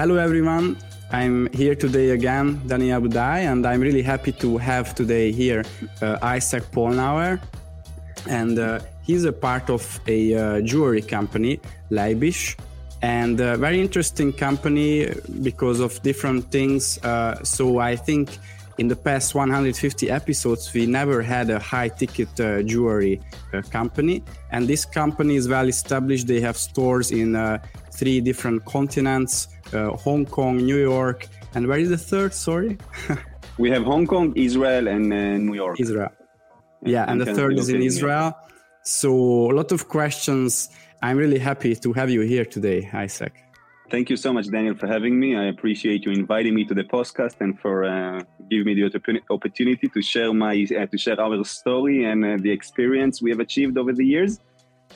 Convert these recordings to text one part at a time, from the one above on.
Hello, everyone. I'm here today again, Daniel Budai, and I'm really happy to have today here uh, Isaac Polnauer. And uh, he's a part of a uh, jewelry company, Leibish, and a very interesting company because of different things. Uh, so I think in the past 150 episodes, we never had a high ticket uh, jewelry uh, company. And this company is well established. They have stores in uh, three different continents uh, Hong Kong, New York. And where is the third? Sorry. we have Hong Kong, Israel, and uh, New York. Israel. Yeah, and, and the third is in Israel. So, a lot of questions. I'm really happy to have you here today, Isaac. Thank you so much, Daniel, for having me. I appreciate you inviting me to the podcast and for uh, giving me the opportunity to share my uh, to share our story and uh, the experience we have achieved over the years.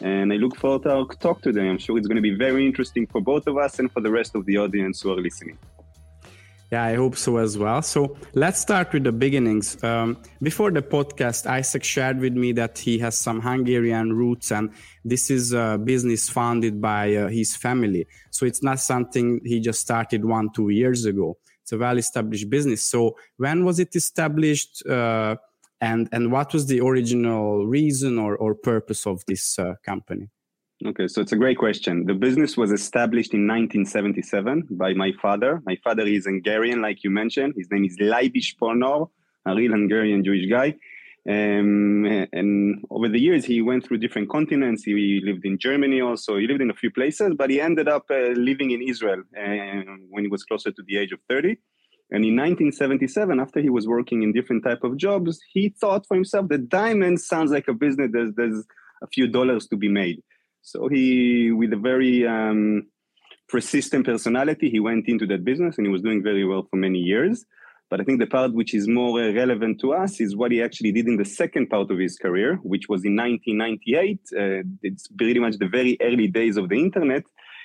And I look forward to our talk today. I'm sure it's going to be very interesting for both of us and for the rest of the audience who are listening. Yeah, I hope so as well. So let's start with the beginnings. Um, before the podcast, Isaac shared with me that he has some Hungarian roots, and this is a business founded by uh, his family. So it's not something he just started one, two years ago. It's a well established business. So when was it established? Uh, and, and what was the original reason or, or purpose of this uh, company? Okay, so it's a great question. The business was established in 1977 by my father. My father is Hungarian, like you mentioned. His name is Leibish Polnauer, a real Hungarian Jewish guy. Um, and over the years, he went through different continents. He lived in Germany also. He lived in a few places, but he ended up uh, living in Israel uh, when he was closer to the age of 30. And in 1977, after he was working in different type of jobs, he thought for himself that diamonds sounds like a business. There's, there's a few dollars to be made. So he, with a very um, persistent personality, he went into that business and he was doing very well for many years. But I think the part which is more uh, relevant to us is what he actually did in the second part of his career, which was in 1998. Uh, it's pretty much the very early days of the internet.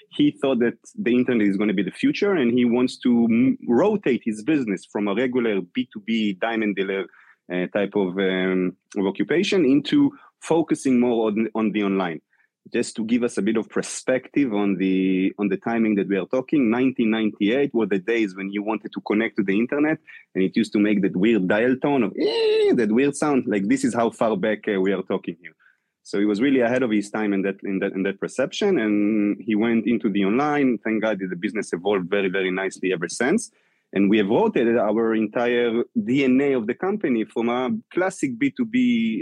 He thought that the internet is going to be the future and he wants to m- rotate his business from a regular B2B diamond dealer uh, type of, um, of occupation into focusing more on, on the online. Just to give us a bit of perspective on the on the timing that we are talking 1998 were the days when you wanted to connect to the internet and it used to make that weird dial tone of eh, that weird sound like this is how far back uh, we are talking here so he was really ahead of his time in that in that in that perception and he went into the online thank god the business evolved very very nicely ever since and we have rotated our entire dna of the company from a classic b2b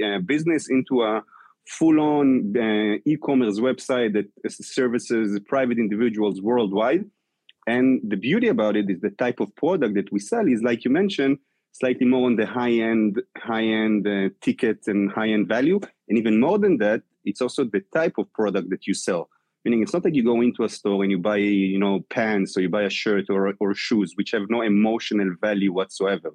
uh, business into a full-on uh, e-commerce website that services private individuals worldwide. And the beauty about it is the type of product that we sell is, like you mentioned, slightly more on the high-end, high-end uh, ticket and high-end value. And even more than that, it's also the type of product that you sell. Meaning, it's not like you go into a store and you buy, you know, pants or you buy a shirt or, or shoes, which have no emotional value whatsoever.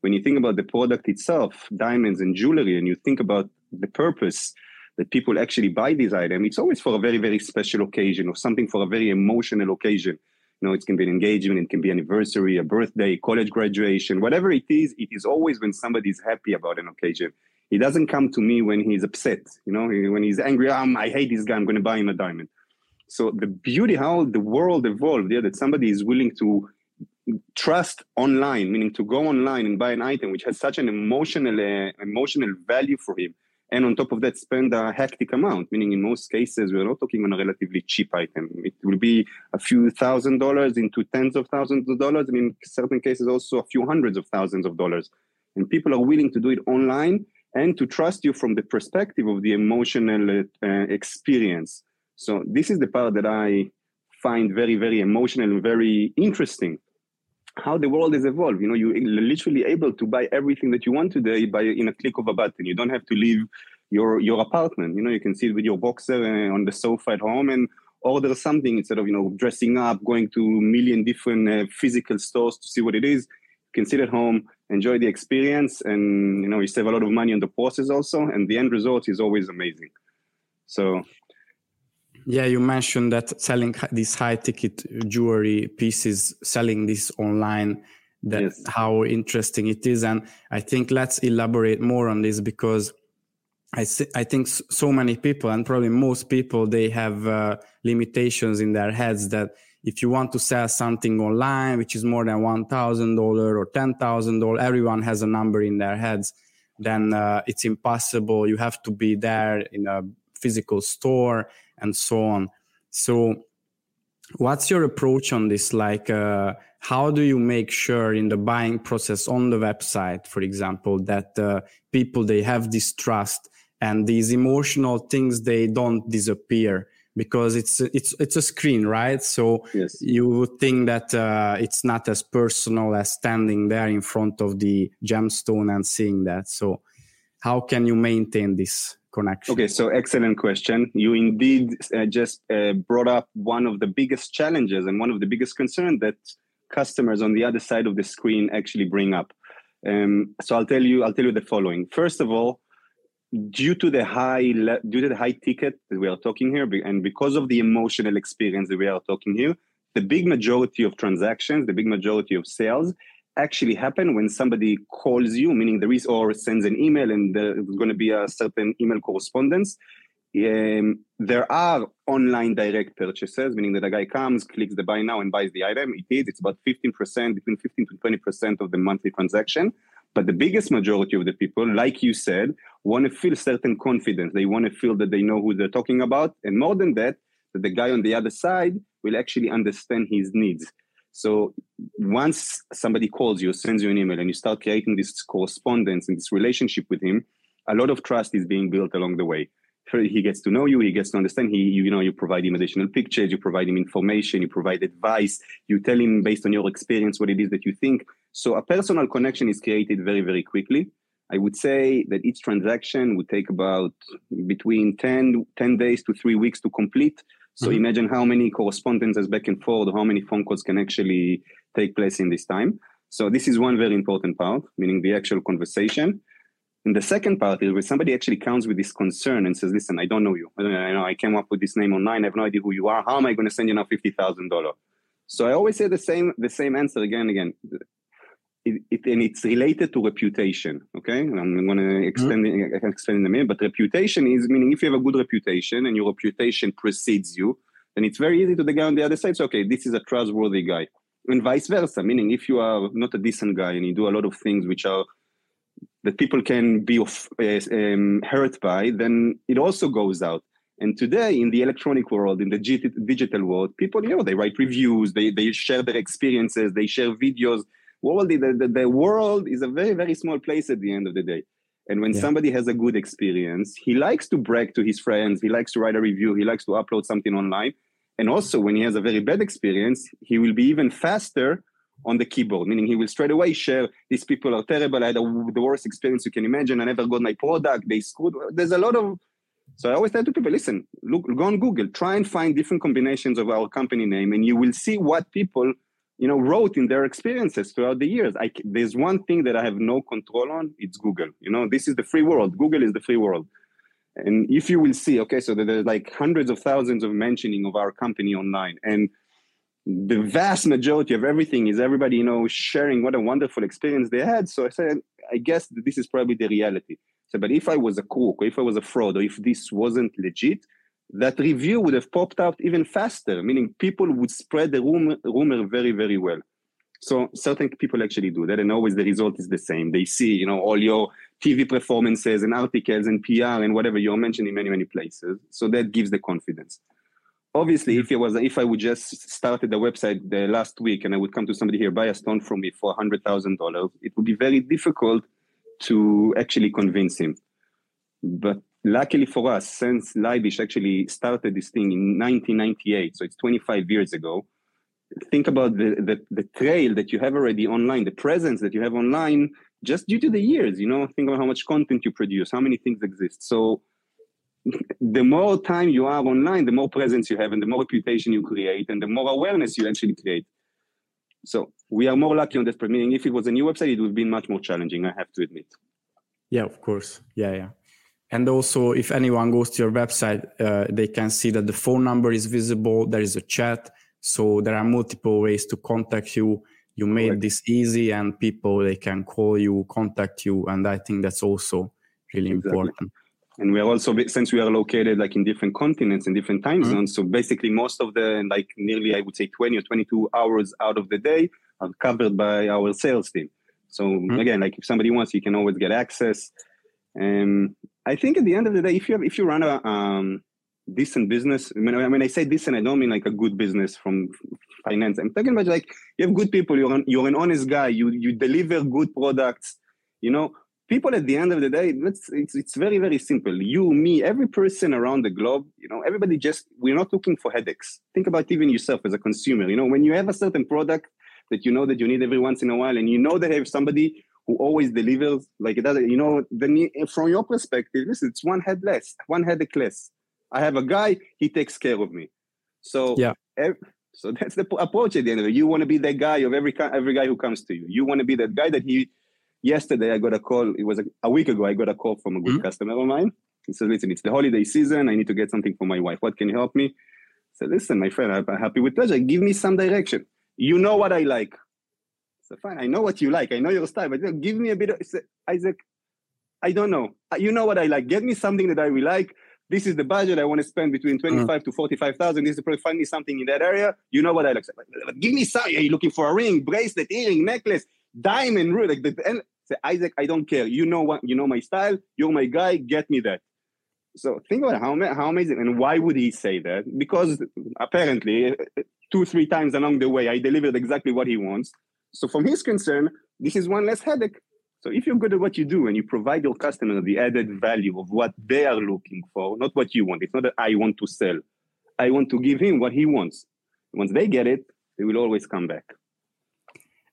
When you think about the product itself, diamonds and jewelry, and you think about the purpose that people actually buy this item, it's always for a very, very special occasion or something for a very emotional occasion. You know, it can be an engagement, it can be anniversary, a birthday, college graduation, whatever it is, it is always when somebody is happy about an occasion. He doesn't come to me when he's upset, you know, when he's angry, um, I hate this guy, I'm going to buy him a diamond. So the beauty how the world evolved, yeah, that somebody is willing to trust online, meaning to go online and buy an item which has such an emotional uh, emotional value for him, and on top of that spend a hectic amount meaning in most cases we're not talking on a relatively cheap item. It will be a few thousand dollars into tens of thousands of dollars and in certain cases also a few hundreds of thousands of dollars. And people are willing to do it online and to trust you from the perspective of the emotional uh, experience. So this is the part that i find very very emotional and very interesting how the world has evolved. You know, you're literally able to buy everything that you want today by in a click of a button. You don't have to leave your your apartment. You know, you can sit with your boxer uh, on the sofa at home and order something instead of you know dressing up, going to a million different uh, physical stores to see what it is. You can sit at home, enjoy the experience, and you know you save a lot of money on the process also, and the end result is always amazing. So yeah, you mentioned that selling these high ticket jewelry pieces, selling this online, that yes. how interesting it is. And I think let's elaborate more on this because I, I think so many people and probably most people, they have uh, limitations in their heads that if you want to sell something online which is more than $1000 or $10000 everyone has a number in their heads then uh, it's impossible you have to be there in a physical store and so on. So what's your approach on this? Like uh, how do you make sure in the buying process on the website for example that uh, people they have this trust and these emotional things they don't disappear? Because it's it's it's a screen right? So yes. you would think that uh, it's not as personal as standing there in front of the gemstone and seeing that. So how can you maintain this connection. Okay so excellent question. You indeed uh, just uh, brought up one of the biggest challenges and one of the biggest concerns that customers on the other side of the screen actually bring up. Um, so i'll tell you i'll tell you the following. First of all due to the high due to the high ticket that we are talking here and because of the emotional experience that we are talking here the big majority of transactions the big majority of sales actually happen when somebody calls you meaning there is or sends an email and there's going to be a certain email correspondence um, there are online direct purchases meaning that a guy comes clicks the buy now and buys the item it is it's about 15% between 15 to 20% of the monthly transaction but the biggest majority of the people, like you said, want to feel certain confidence. They want to feel that they know who they're talking about. And more than that, that the guy on the other side will actually understand his needs. So once somebody calls you, sends you an email, and you start creating this correspondence and this relationship with him, a lot of trust is being built along the way. He gets to know you, he gets to understand. He, you, know, you provide him additional pictures, you provide him information, you provide advice, you tell him based on your experience what it is that you think. So a personal connection is created very, very quickly. I would say that each transaction would take about between 10, 10 days to three weeks to complete. So mm-hmm. imagine how many correspondences back and forth, how many phone calls can actually take place in this time. So this is one very important part, meaning the actual conversation. And the second part is where somebody actually comes with this concern and says, "Listen, I don't know you. I, don't know, I came up with this name online. I have no idea who you are. How am I going to send you now fifty thousand dollars?" So I always say the same the same answer again and again it, it, and it's related to reputation. Okay, and I'm going to extend mm-hmm. it, explain in a minute. But reputation is meaning if you have a good reputation and your reputation precedes you, then it's very easy to the guy on the other side. So okay, this is a trustworthy guy, and vice versa. Meaning if you are not a decent guy and you do a lot of things which are that people can be of, uh, um, hurt by, then it also goes out. And today, in the electronic world, in the digital world, people, you know, they write reviews, they, they share their experiences, they share videos, world the, the, the world is a very very small place at the end of the day and when yeah. somebody has a good experience he likes to brag to his friends he likes to write a review he likes to upload something online and also when he has a very bad experience he will be even faster on the keyboard meaning he will straight away share these people are terrible i had a, the worst experience you can imagine i never got my product they screwed there's a lot of so i always tell to people listen look go on google try and find different combinations of our company name and you will see what people you know wrote in their experiences throughout the years. I, there's one thing that i have no control on it's google. You know this is the free world. Google is the free world. And if you will see okay so there's like hundreds of thousands of mentioning of our company online and the vast majority of everything is everybody you know sharing what a wonderful experience they had. So i said i guess this is probably the reality. So but if i was a crook or if i was a fraud or if this wasn't legit that review would have popped out even faster, meaning people would spread the rumor, rumor very, very well. So certain people actually do that, and always the result is the same. They see, you know, all your TV performances and articles and PR and whatever you're mentioning in many, many places. So that gives the confidence. Obviously, if it was, if I would just started the website the last week and I would come to somebody here buy a stone from me for hundred thousand dollars, it would be very difficult to actually convince him. But luckily for us, since Leibish actually started this thing in 1998, so it's 25 years ago, think about the, the, the trail that you have already online, the presence that you have online, just due to the years, you know, think about how much content you produce, how many things exist. So the more time you are online, the more presence you have and the more reputation you create and the more awareness you actually create. So we are more lucky on that, meaning if it was a new website, it would be much more challenging, I have to admit. Yeah, of course. Yeah, yeah. And also, if anyone goes to your website, uh, they can see that the phone number is visible. There is a chat. So there are multiple ways to contact you. You made Correct. this easy and people, they can call you, contact you. And I think that's also really exactly. important. and we are also since we are located like in different continents and different time mm-hmm. zones so basically most of the like nearly i would say 20 or 22 hours out of the day are covered by our sales team so mm-hmm. again like if somebody wants you can always get access and i think at the end of the day if you have, if you run a um, decent business I mean, when i say decent i don't mean like a good business from finance. I'm talking about like you have good people you're an, you're an honest guy you you deliver good products you know. People at the end of the day it's, it's it's very very simple. You me every person around the globe you know everybody just we're not looking for headaches. Think about even yourself as a consumer you know. When you have a certain product that you know that you need every once in a while and you know that have somebody who always delivers like it doesn't you know then from your perspective listen it's one head less one headache less i have a guy he takes care of me so yeah every, so that's the approach at the end of it you want to be that guy of every every guy who comes to you you want to be that guy that he yesterday I got a call. It was a, a week ago. I got a call from a good mm-hmm. customer of mine. He said, "Listen, it's the holiday season. I need to get something for my wife. What can you help me?" I said, "Listen, my friend, I'm happy with pleasure. Give me some direction. You know what I like." Said, "Fine. I know what you like. I know your style, but give me a bit of." Isaac, I don't know. Uh, you know what I like. Get me something that I will like. This is the budget I want to spend between mm. 25 to 45,000. This is the Find me something in that area. You know what I like. But Give me some. Are you looking for a ring, bracelet, earring, necklace, diamond, rude? like the, and Say, Isaac, I don't care. You know what? You know my style. You're my guy. Get me that. So think about how how amazing and why would he say that? Because apparently, two three times along the way, I delivered exactly what he wants. So from his concern, this is one less headache. So if you're good at what you do and you provide your customer the added value of what they are looking for, not what you want. It's not that I want to sell. I want to give him what he wants. Once they get it, they will always come back.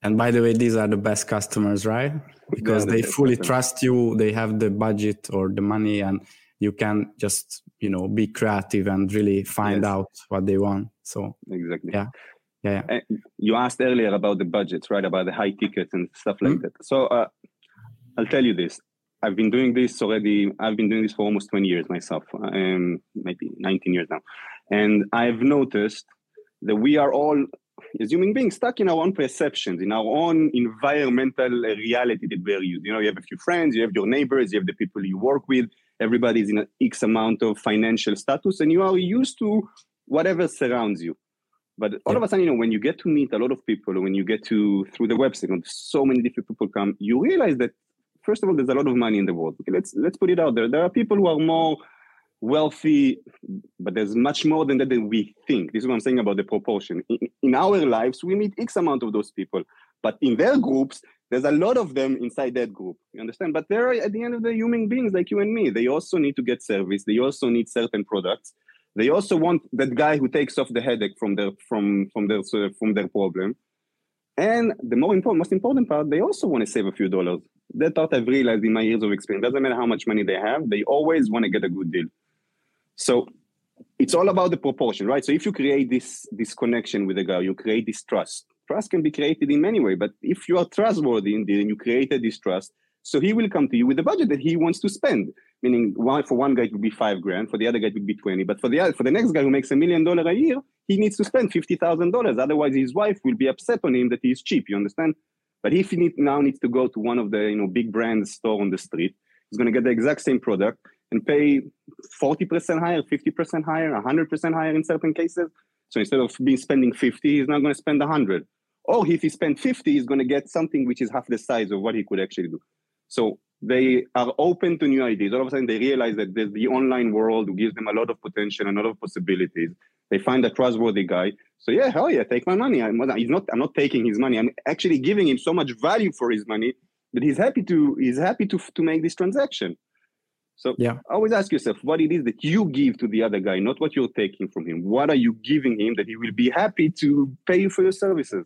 And by the way, these are the best customers, right? Because yeah, they fully trust you, they have the budget or the money, and you can just you know be creative and really find yes. out what they want. So exactly, yeah. Yeah, yeah. You asked earlier about the budgets, right? About the high tickets and stuff like mm-hmm. that. So uh, I'll tell you this: I've been doing this already. I've been doing this for almost 20 years myself, um, maybe 19 years now, and I've noticed that we are all as human beings stuck in our own perceptions, in our own environmental reality that we're used. You know, you have a few friends, you have your neighbors, you have the people you work with, everybody's in an X amount of financial status, and you are used to whatever surrounds you. But all yeah. of a sudden, you know, when you get to meet a lot of people, when you get to through the website, and so many different people come, you realize that first of all, there's a lot of money in the world. Okay, let's let's put it out there. There are people who are more wealthy, but there's much more than that than we think. This is what I'm saying about the proportion. In, in, our lives, we meet X amount of those people, but in their groups, there's a lot of them inside that group. You understand? But they're at the end of the human beings like you and me. They also need to get service. They also need certain products. They also want that guy who takes off the headache from their from from their uh, from their problem. And the more important, most important part, they also want to save a few dollars. That part I've realized in my years of experience. Doesn't matter how much money they have, they always want to get a good deal. So it's all about the proportion, right? So if you create this this connection with a guy, you create this trust. Trust can be created in many ways, but if you are trustworthy indeed and you created this trust, so he will come to you with the budget that he wants to spend. Meaning, one, for one guy it would be five grand, for the other guy it would be twenty, but for the for the next guy who makes a million dollar a year, he needs to spend fifty thousand dollars. Otherwise, his wife will be upset on him that he's cheap. You understand? But if he need, now needs to go to one of the you know big brand store on the street, he's going to get the exact same product and pay 40% higher, 50% higher, 100% higher in certain cases. So instead of being spending 50, he's not going to spend 100. Or if he spends 50, he's going to get something which is half the size of what he could actually do. So they are open to new ideas. All of a sudden, they realize that there's the online world who gives them a lot of potential and a lot of possibilities. They find a trustworthy guy. So yeah, hell yeah, take my money. I'm, he's not. I'm not taking his money. I'm actually giving him so much value for his money that he's happy to. He's happy to to make this transaction. So yeah. always ask yourself what it is that you give to the other guy, not what you're taking from him. What are you giving him that he will be happy to pay you for your services?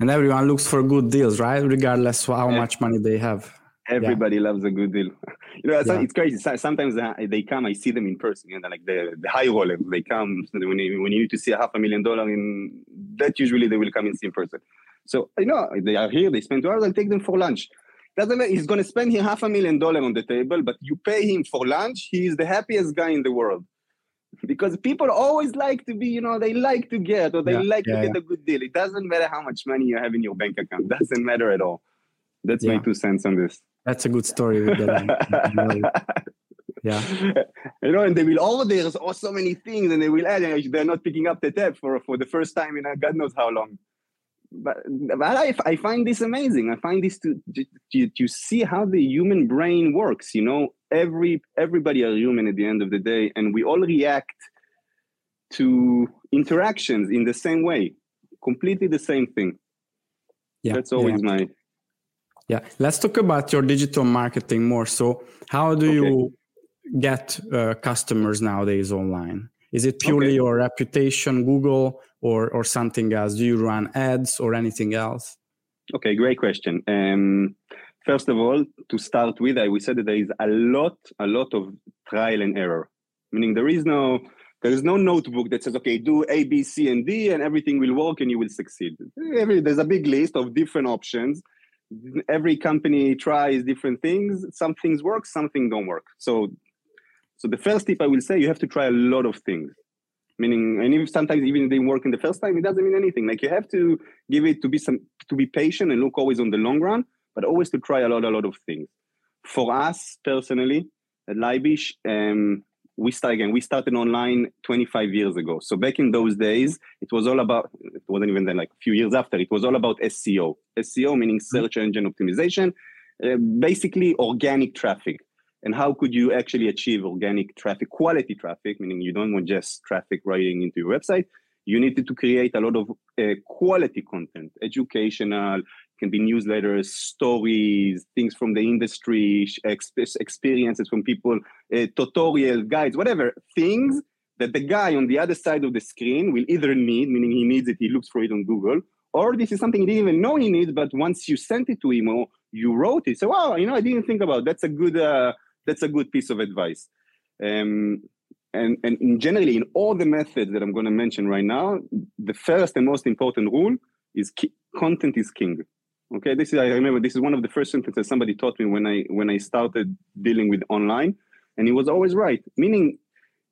And everyone looks for good deals, right? Regardless of how yeah. much money they have. Everybody yeah. loves a good deal. You know, yeah. it's crazy. Sometimes uh, they come, I see them in person, and like the, the high rollers, they come when you, when you need to see a half a million dollar in that. Usually, they will come and see in person. So you know, they are here. They spend two hours. I'll take them for lunch doesn't matter. He's going to spend here half a million dollar on the table, but you pay him for lunch. He is the happiest guy in the world because people always like to be, you know, they like to get or they yeah, like yeah, to get yeah. a good deal. It doesn't matter how much money you have in your bank account. Doesn't matter at all. That's my two cents on this. That's a good story. Yeah. you know, and they will oh there's oh so many things, and they will add, and they're not picking up the tab for for the first time in uh, God knows how long. But, but I, I find this amazing. I find this to, to to see how the human brain works. You know, every everybody are human at the end of the day, and we all react to interactions in the same way, completely the same thing. Yeah, that's always yeah. my yeah, let's talk about your digital marketing more. So, how do okay. you get uh, customers nowadays online? Is it purely okay. your reputation, Google, or or something else? Do you run ads or anything else? Okay, great question. Um, first of all, to start with, I would say that there is a lot, a lot of trial and error. Meaning there is no there is no notebook that says, okay, do A, B, C, and D, and everything will work and you will succeed. Every, there's a big list of different options every company tries different things. Some things work some things don't work. So so the first tip i will say you have to try a lot of things. Meaning and if sometimes even they work in the first time it doesn't mean anything. Like you have to give it to be some to be patient and look always on the long run but always to try a lot a lot of things. For us personally at Leibish, um, we start again we started online 25 years ago. So back in those days it was all about it wasn't even then like a few years after it was all about seo seo meaning mm-hmm. search engine optimization uh, basically organic traffic. And how could you actually achieve organic traffic quality traffic meaning you don't want just traffic writing into your website. You needed to create a lot of uh, quality content educational can be newsletters, stories, things from the industry, experiences from people, uh, tutorial guides, whatever things that the guy on the other side of the screen will either need, meaning he needs it, he looks for it on Google, or this is something he didn't even know he needs, but once you sent it to him or you wrote it, so wow, you know, I didn't think about it. that's a good uh, that's a good piece of advice. Um, and, and generally, in all the methods that I'm going to mention right now, the first and most important rule is content is king. Okay, this is I remember this is one of the first sentences somebody taught me when I when I started dealing with online, and he was always right. Meaning,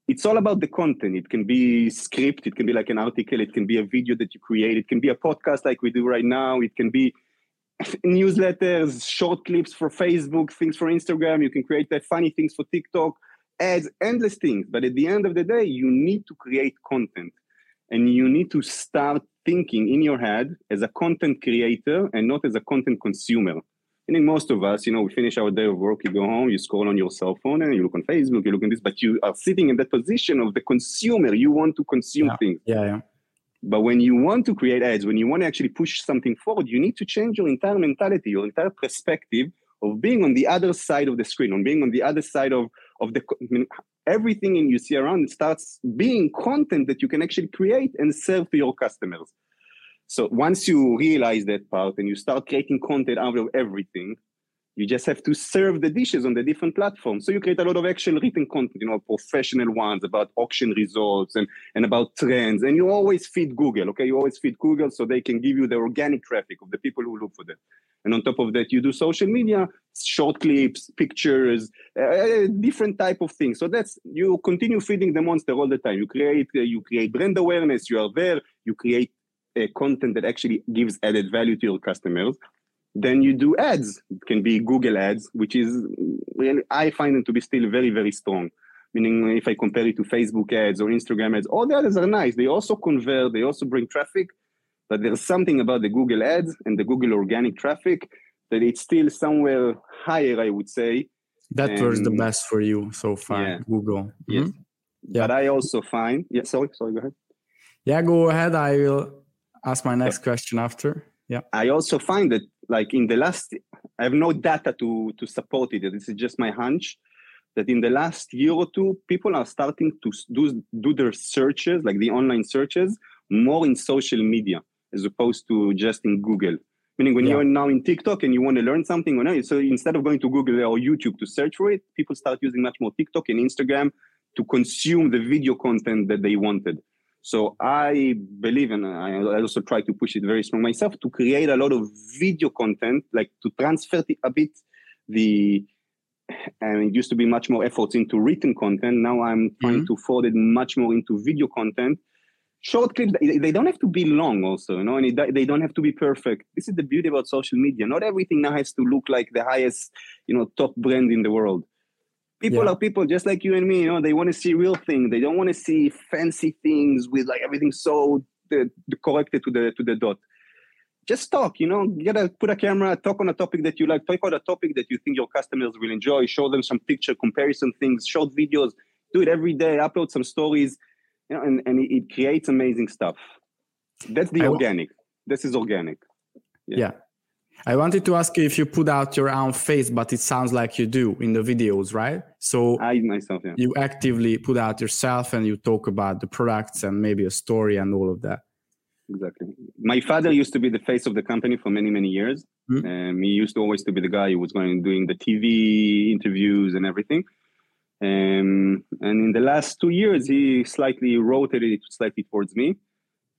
it's all about the content. It can be script, it can be like an article, it can be a video that you create, it can be a podcast like we do right now, it can be newsletters, short clips for Facebook, things for Instagram. You can create the funny things for TikTok, ads, endless things. But at the end of the day, you need to create content and you need to start thinking in your head as a content creator and not as a content consumer. I think most of us, you know, we finish our day of work, you go home, you scroll on your cell phone and you look on Facebook, you look at this, but you are sitting in that position of the consumer. You want to consume yeah. things. Yeah, yeah. But when you want to create ads, when you want to actually push something forward, you need to change your entire mentality, your entire perspective of being on the other side of the screen, on being on the other side of, of the I mean, everything in you see around starts being content that you can actually create and serve to your customers. So once you realize that part and you start creating content out of everything, you just have to serve the dishes on the different platforms. So you create a lot of actual written content, you know, professional ones about auction results and, and about trends. And you always feed Google, okay? You always feed Google so they can give you the organic traffic of the people who look for that. And on top of that, you do social media, short clips, pictures, uh, different type of things. So that's you continue feeding the monster all the time. You create uh, you create brand awareness. You are there. You create uh, content that actually gives added value to your customers. Then you do ads. It can be Google ads, which is really I find them to be still very very strong. Meaning, if I compare it to Facebook ads or Instagram ads, all the others are nice. They also convert. They also bring traffic but there's something about the Google ads and the Google organic traffic that it's still somewhere higher, I would say. That and, was the best for you so far, yeah. Google. Mm-hmm. Yes. Yeah. But I also find, yeah, sorry, sorry, go ahead. Yeah, go ahead. I will ask my next question after. Yeah. I also find that like in the last, I have no data to, to support it. This is just my hunch that in the last year or two, people are starting to do, do their searches, like the online searches, more in social media as opposed to just in Google. Meaning when yeah. you're now in TikTok and you want to learn something, or not, so instead of going to Google or YouTube to search for it, people start using much more TikTok and Instagram to consume the video content that they wanted. So I believe, and I also try to push it very strong myself, to create a lot of video content, like to transfer the, a bit the, and it used to be much more efforts into written content. Now I'm trying mm-hmm. to fold it much more into video content short clips they don't have to be long also you know and it, they don't have to be perfect this is the beauty about social media not everything now has to look like the highest you know top brand in the world People yeah. are people just like you and me. You know, they want to see real things. They don't want to see fancy things with like everything so the, the corrected to the to the dot. Just talk. You know, you gotta put a camera, talk on a topic that you like, talk on a topic that you think your customers will enjoy. Show them some picture comparison things, short videos. Do it every day. Upload some stories. You know, and and it, it creates amazing stuff. That's the I organic. this is organic. yeah. yeah. I wanted to ask you if you put out your own face, but it sounds like you do in the videos, right? So I myself, yeah. You actively put out yourself and you talk about the products and maybe a story and all of that. Exactly. My father used to be the face of the company for many, many years. Mm-hmm. Um, he used to always to be the guy who was going doing the TV interviews and everything. Um, and in the last two years, he slightly rotated it slightly towards me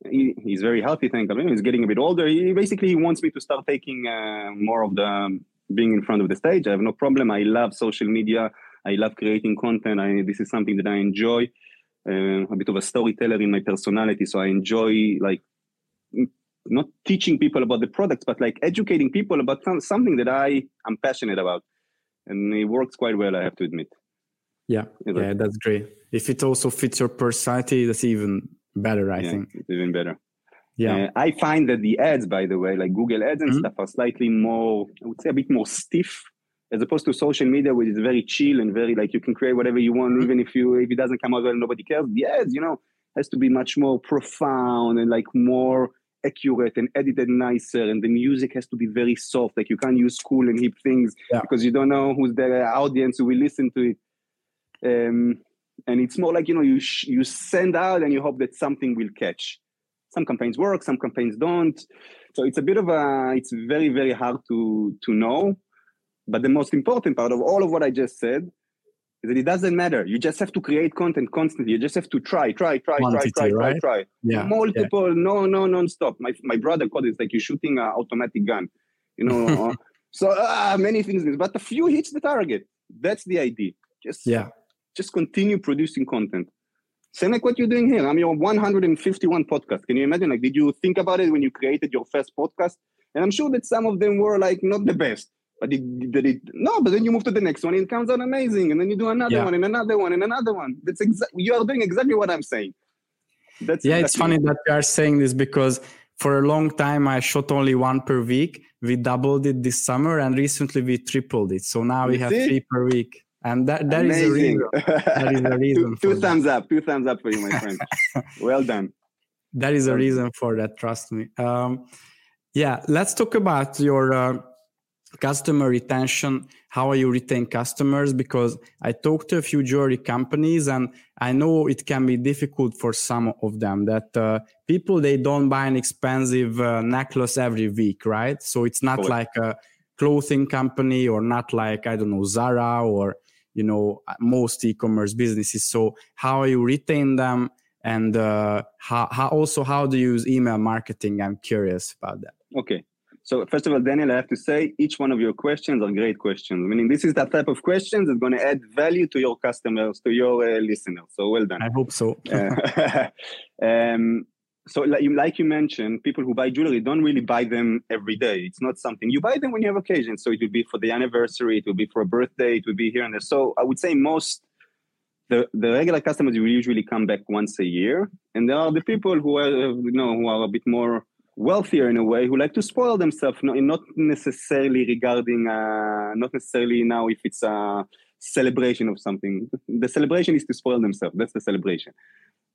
he, he's very healthy, thank God. He's getting a bit older. He basically he wants me to start taking uh, more of the um, being in front of the stage. I have no problem. I love social media. I love creating content. I, this is something that I enjoy. Uh, a bit of a storyteller in my personality, so I enjoy like not teaching people about the products, but like educating people about something that I am passionate about, and it works quite well. I have to admit. Yeah, yeah, that's great. If it also fits your personality, that's even better i yeah, think it's even better yeah uh, i find that the ads by the way like google ads and mm-hmm. stuff are slightly more i would say a bit more stiff as opposed to social media which is very chill and very like you can create whatever you want mm-hmm. even if you if it doesn't come out well nobody cares the ads you know has to be much more profound and like more accurate and edited nicer and the music has to be very soft like you can't use cool and hip things yeah. because you don't know who's the audience who will listen to it um, and it's more like you know you sh- you send out and you hope that something will catch. Some campaigns work some campaigns don't. So it's a bit of a it's very very hard to to know. But the most important part of all of what i just said is that it doesn't matter. You just have to create content constantly. You just have to try try try Quantity, try try right? try. Try yeah. Multiple yeah. no no non-stop. My, my brother called it like you're shooting an automatic gun you know? So uh, many things. But a few hits the target that's the idea. Just yeah just continue producing content. Same like what you're doing here. I'm your 151 podcast. Can you imagine? Like, did you think about it when you created your first podcast? And I'm sure that some of them were like not the best, but it, did it no. But then you move to the next one, and it comes out amazing, and then you do another yeah. one, and another one, and another one. That's exactly you are doing exactly what I'm saying. That's yeah. It's funny that you are saying this because for a long time I shot only one per week. We doubled it this summer, and recently we tripled it. So now we have three per week and that that is a reason. That is a reason. two, two thumbs up. Two thumbs up for you, my friend. well done. That is a reason for that. Trust me. Um, yeah, let's talk about your uh, customer retention. How are you retain customers? Because I talked to a few jewelry companies, and I know it can be difficult for some of them. That uh, people they don't buy an expensive uh, necklace every week, right? So it's not like a clothing company or not like I don't know Zara or you know most e-commerce businesses. So how you retain them and uh, how, how also how do you use email marketing? I'm curious about that. Okay. So first of all daniel i have to say each one of your questions are great questions. Meaning this is that type of questions that's going to add value to your customers to your uh, listeners. So well done. I hope so. Uh, um, so like you, like you mentioned people who buy jewelry don't really buy them every day. It's not something you buy them when you have occasion. So it will be for the anniversary it will be for a birthday it will be here and there. So i would say most the, the regular customers will usually come back once a year. And there are the people who are you know who are a bit more wealthier in a way who like to spoil themselves not, not necessarily regarding uh, not necessarily now if it's a celebration of something. The celebration is to spoil themselves. That's the celebration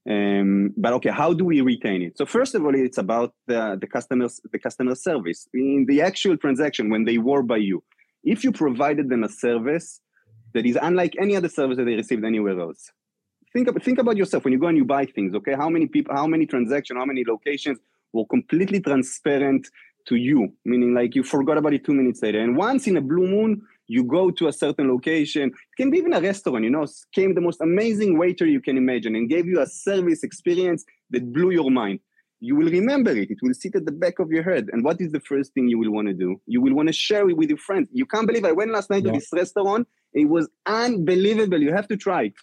um, but okay, how do we retain it? So first of all, it's about the, the customers, the customer service in the actual transaction when they were by you. If you provided them a service that is unlike any other service that they received anywhere else, think about, think about yourself when you go and you buy things. Okay, how many people, how many transactions, how many locations were completely transparent to you, meaning like you forgot about it two minutes later. And once in a blue moon, you go to a certain location, it can be even a restaurant, you know, came the most amazing waiter you can imagine and gave you a service experience that blew your mind. You will remember it. It will sit at the back of your head. And what is the first thing you will want to do? You will want to share it with your friends. You can't believe I went last night yeah. to this restaurant. It was unbelievable. You have to try it.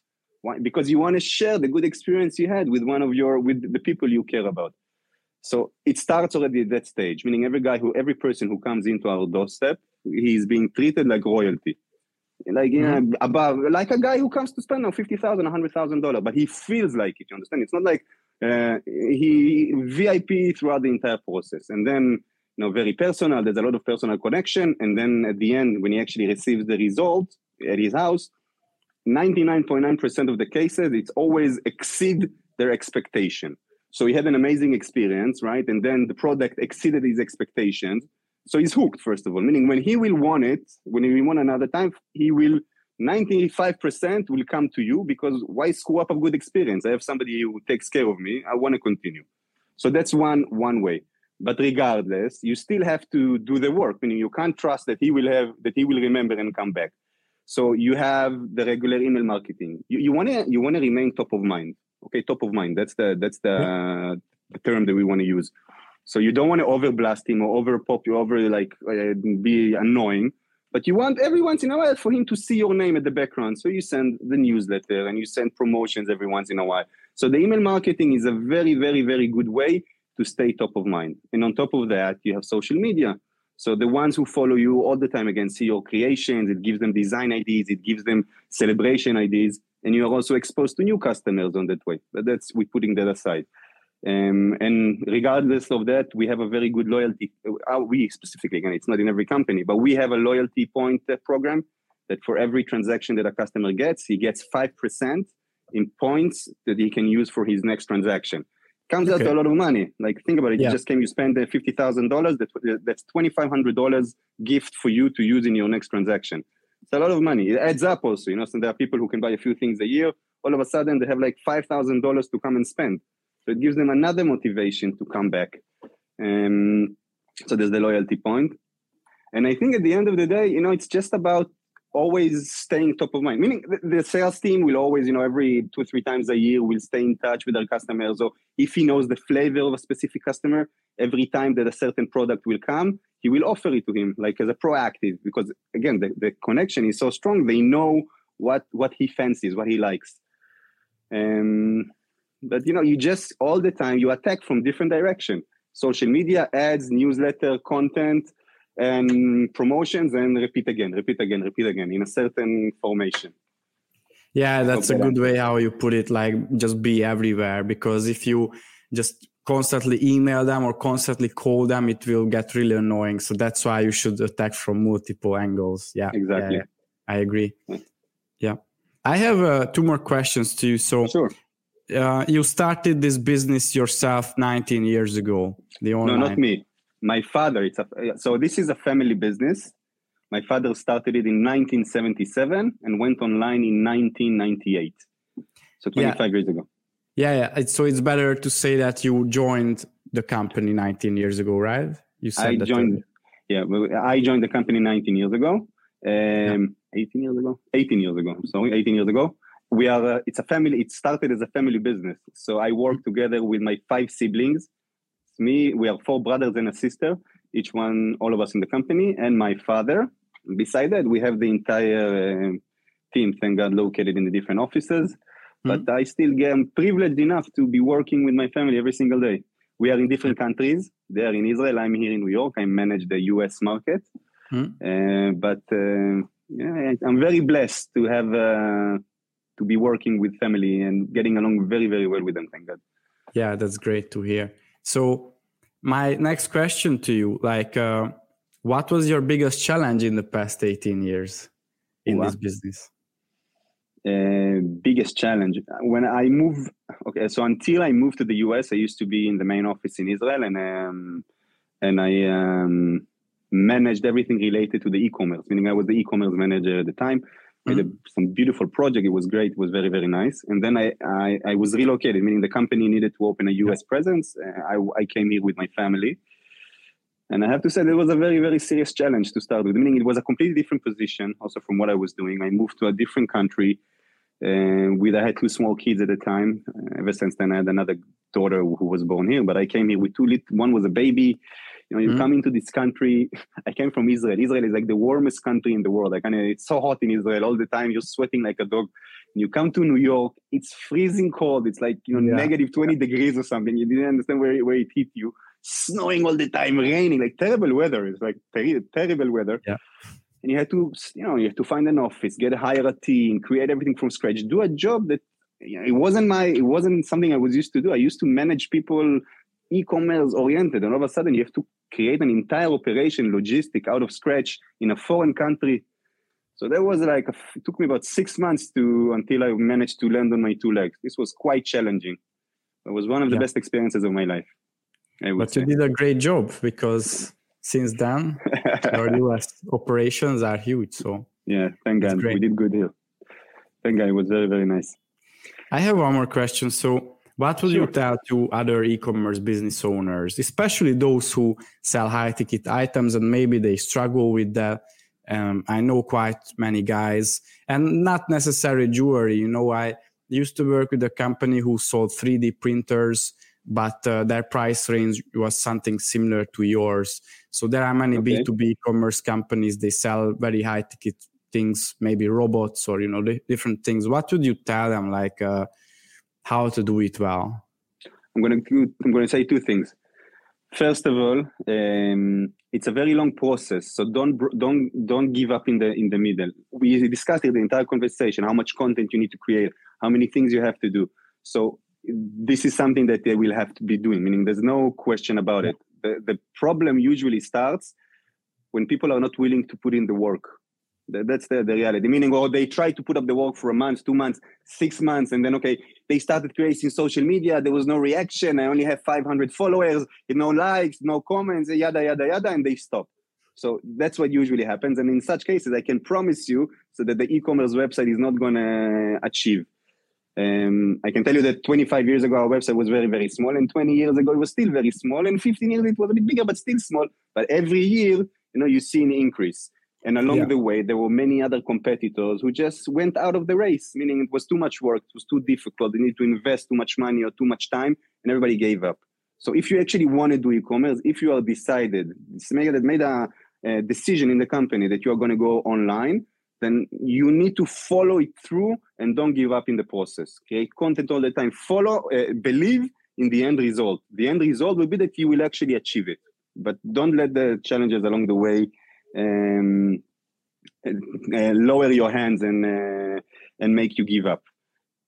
Why? Because you want to share the good experience you had with one of your with the people you care about. So it starts already at that stage, meaning every guy who every person who comes into our doorstep he's being treated like royalty. like you know, above like a guy who comes to spend now fifty thousand, a hundred thousand dollars, but he feels like it. You understand? It's not like uh, he VIP throughout the entire process, and then you know very personal. There's a lot of personal connection, and then at the end, when he actually receives the result at his house, ninety nine point nine percent of the cases, it's always exceed their expectation. So he had an amazing experience, right? And then the product exceeded his expectations so he's hooked, first of all, meaning when he will want it, when he will want another time, he will 95% will come to you because why screw up a good experience? I have somebody who takes care of me. I want to continue. So that's one one way. But regardless, you still have to do the work, meaning you can't trust that he will have that he will remember and come back. So you have the regular email marketing. You want to you want to remain top of mind. Okay, top of mind. That's the that's the, yeah. the term that we want to use. So you don't want to overblast him or overpop you over like uh, be annoying, but you want every once in a while for him to see your name at the background. So you send the newsletter and you send promotions every once in a while. So the email marketing is a very, very, very good way to stay top of mind. And on top of that, you have social media. So the ones who follow you all the time again see your creations. It gives them design ideas. It gives them celebration ideas, and you are also exposed to new customers on that way. But that's we're putting that aside. Um, and regardless of that, we have a very good loyalty. Uh, we specifically, again, it's not in every company, but we have a loyalty point uh, program that for every transaction that a customer gets, he gets 5% in points that he can use for his next transaction. Comes okay. out to a lot of money. Like, think about it. Yeah. You just came, you spend uh, $50,000. That, that's $2,500 gift for you to use in your next transaction. It's a lot of money. It adds up also. You know, so there are people who can buy a few things a year. All of a sudden, they have like $5,000 to come and spend. So it gives them another motivation to come back. Um, so there's the loyalty point. And I think at the end of the day, you know, it's just about always staying top of mind. Meaning the, sales team will always, you know, every two three times a year will stay in touch with our customers. So if he knows the flavor of a specific customer, every time that a certain product will come, he will offer it to him like as a proactive because again the, the connection is so strong they know what what he fancies what he likes um but you know you just all the time you attack from different direction. Social media ads newsletter content and promotions and repeat again repeat again repeat again in a certain formation. Yeah that's a good way how you put it like just be everywhere because if you just constantly email them or constantly call them it will get really annoying. So that's why you should attack from multiple angles. Yeah exactly. yeah, i agree. Yeah. I have uh, two more questions to you. So sure uh, you started this business yourself 19 years ago. The online. No, not me. My father. It's a, so this is a family business. My father started it in 1977 and went online in 1998. So 25 yeah. years ago. Yeah, yeah. So it's better to say that you joined the company 19 years ago, right? You said I joined. Yeah, I joined the company 19 years ago. Um, yeah. 18 years ago. 18 years ago. Sorry, 18 years ago we are uh, it's a family it started as a family business. So i work together with my five siblings. It's me we are four brothers and a sister each one all of us in the company and my father. Beside that we have the entire uh, team thank god located in the different offices. Mm-hmm. but i still get privileged enough to be working with my family every single day. We are in different countries. They are in israel i'm here in new york. I manage the us market. Mm-hmm. uh, but uh, yeah, i'm very blessed to have uh, to be working with family and getting along very very well with them thank god. Yeah that's great to hear. So my next question to you like uh, what was your biggest challenge in the past 18 years in this business? Uh, biggest challenge. When i moved okay so until i moved to the us i used to be in the main office in israel and um, and i um, managed everything related to the e-commerce meaning i was the e-commerce manager at the time mm-hmm. a, some beautiful project. It was great. It was very, very nice. And then I, I, I was relocated, meaning the company needed to open a US presence. Uh, I, I came here with my family. And I have to say, it was a very, very serious challenge to start with, meaning it was a completely different position also from what I was doing. I moved to a different country. Uh, with I had two small kids at the time. Uh, ever since then, I had another daughter who was born here. But I came here with two little. One was a baby, you know, you mm-hmm. come into this country. I came from Israel. Israel is like the warmest country in the world. Like, and it's so hot in Israel all the time. You're sweating like a dog. You come to New York, it's freezing cold. It's like you know yeah. negative 20 degrees or something. You didn't understand where, where it hit you. Snowing all the time, raining, like terrible weather. It's like ter- terrible weather. Yeah. and you had to you know you have to find an office get a hire a team create everything from scratch do a job that you know, it wasn't my it wasn't something i was used to do i used to manage people e-commerce oriented and all of a sudden you have to create an entire operation logistic out of scratch in a foreign country. So that was like a, it took me about six months to until i managed to land on my two legs. This was quite challenging. It was one of the yeah. best experiences of my life but say. you did a great job because since then our us operations are huge so yeah thank god. We did good here. Thank god it was very very nice. I have one more question. So what would sure. you tell to other e-commerce business owners, especially those who sell high-ticket items and maybe they struggle with that? Um, I know quite many guys, and not necessarily jewelry. You know, I used to work with a company who sold 3D printers, but uh, their price range was something similar to yours. So there are many okay. B2B commerce companies. They sell very high-ticket things, maybe robots or you know different things. What would you tell them, like? Uh, how to do it well? I'm going to I'm going to say two things. First of all, um, it's a very long process, so don't don't don't give up in the in the middle. We discussed it the entire conversation how much content you need to create, how many things you have to do. So this is something that they will have to be doing. Meaning, there's no question about it. The the problem usually starts when people are not willing to put in the work. That's the, the reality. Meaning, or they try to put up the work for a month, two months, six months, and then okay, they started creating social media. There was no reaction. I only have 500 followers, no likes, no comments, yada yada yada, and they stop. So that's what usually happens. And in such cases, I can promise you so that the e-commerce website is not going to achieve. Um, I can tell you that 25 years ago, our website was very, very small, and 20 years ago, it was still very small, and 15 years it was a bit bigger, but still small. But every year, you know, you see an increase. And along yeah. the way, there were many other competitors who just went out of the race, meaning it was too much work, it was too difficult, they need to invest too much money or too much time, and everybody gave up. So if you actually want to do e-commerce, if you are decided, made, made a, a decision in the company that you are going to go online, then you need to follow it through and don't give up in the process. Create content all the time. Follow, uh, believe in the end result. The end result will be that you will actually achieve it. But don't let the challenges along the way um, uh, lower your hands and uh, and make you give up.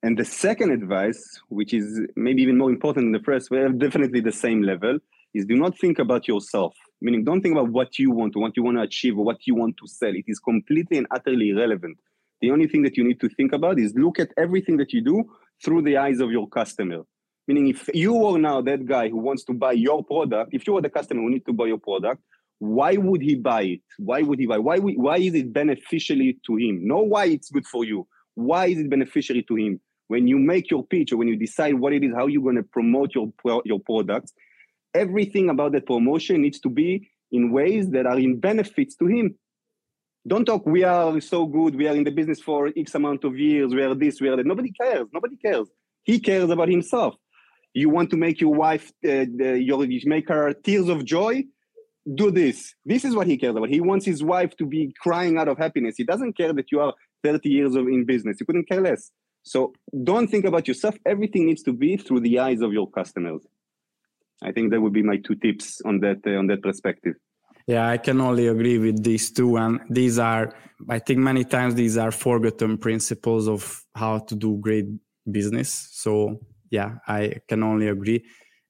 And the second advice, which is maybe even more important than the first, well, definitely the same level, is do not think about yourself. Meaning, don't think about what you want or what you want to achieve or what you want to sell. It is completely and utterly irrelevant. The only thing that you need to think about is look at everything that you do through the eyes of your customer. Meaning, if you are now that guy who wants to buy your product, if you are the customer who need to buy your product, why would he buy it? Why would he buy? Why why is it beneficially to him? Know why it's good for you. Why is it beneficiary to him? When you make your pitch or when you decide what it is, how you're going to promote your your products, everything about that promotion needs to be in ways that are in benefits to him. Don't talk. We are so good. We are in the business for X amount of years. We are this. We are that. Nobody cares. Nobody cares. He cares about himself. You want to make your wife, uh, the, your, make her tears of joy do this. This is what he cares about. He wants his wife to be crying out of happiness. He doesn't care that you are 30 years of in business. He couldn't care less. So don't think about yourself. Everything needs to be through the eyes of your customers. I think that would be my two tips on that uh, on that perspective. Yeah, I can only agree with these two. And these are, I think, many times these are forgotten principles of how to do great business. So yeah, I can only agree.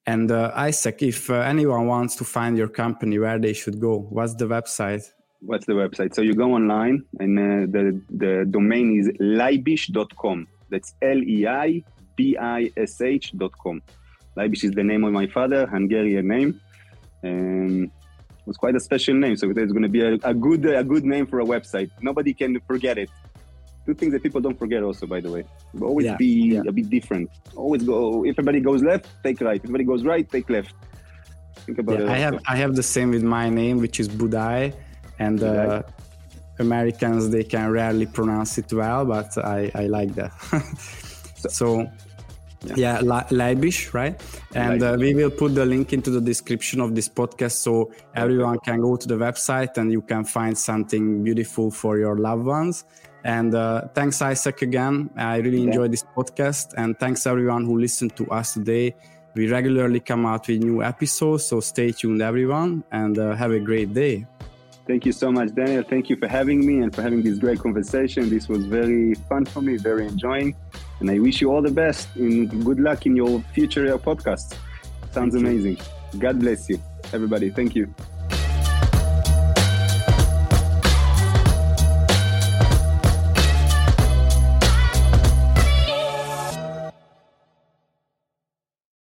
And uh, Isaac, if uh, anyone wants to find your company, where they should go? What's the website? What's the website? So you go online, and uh, the the domain is leibish.com. That's L E I B I S H.com. Leibish is the name of my father, Hungarian name. And it was quite a special name, so it's going to be a, a good a good name for a website. Nobody can forget it two things that people don't forget also by the way. Always yeah, be yeah. a bit different. Always go if everybody goes left take right. If everybody goes right take left. Think about yeah, it. I have i have the same with my name which is budai and uh, americans they can rarely pronounce it well but i i like that. So, so yeah, yeah Leibish, right? And uh, we will put the link into the description of this podcast so everyone can go to the website and you can find something beautiful for your loved ones. And uh, thanks, Isaac, again. I really yeah. enjoyed this podcast. And thanks, everyone who listened to us today. We regularly come out with new episodes, so stay tuned, everyone, and uh, have a great day. Thank you so much, Daniel. Thank you for having me and for having this great conversation. This was very fun for me, very enjoying. And I wish you all the best and good luck in your future podcast. Sounds Thank amazing. God bless you, everybody. Thank you.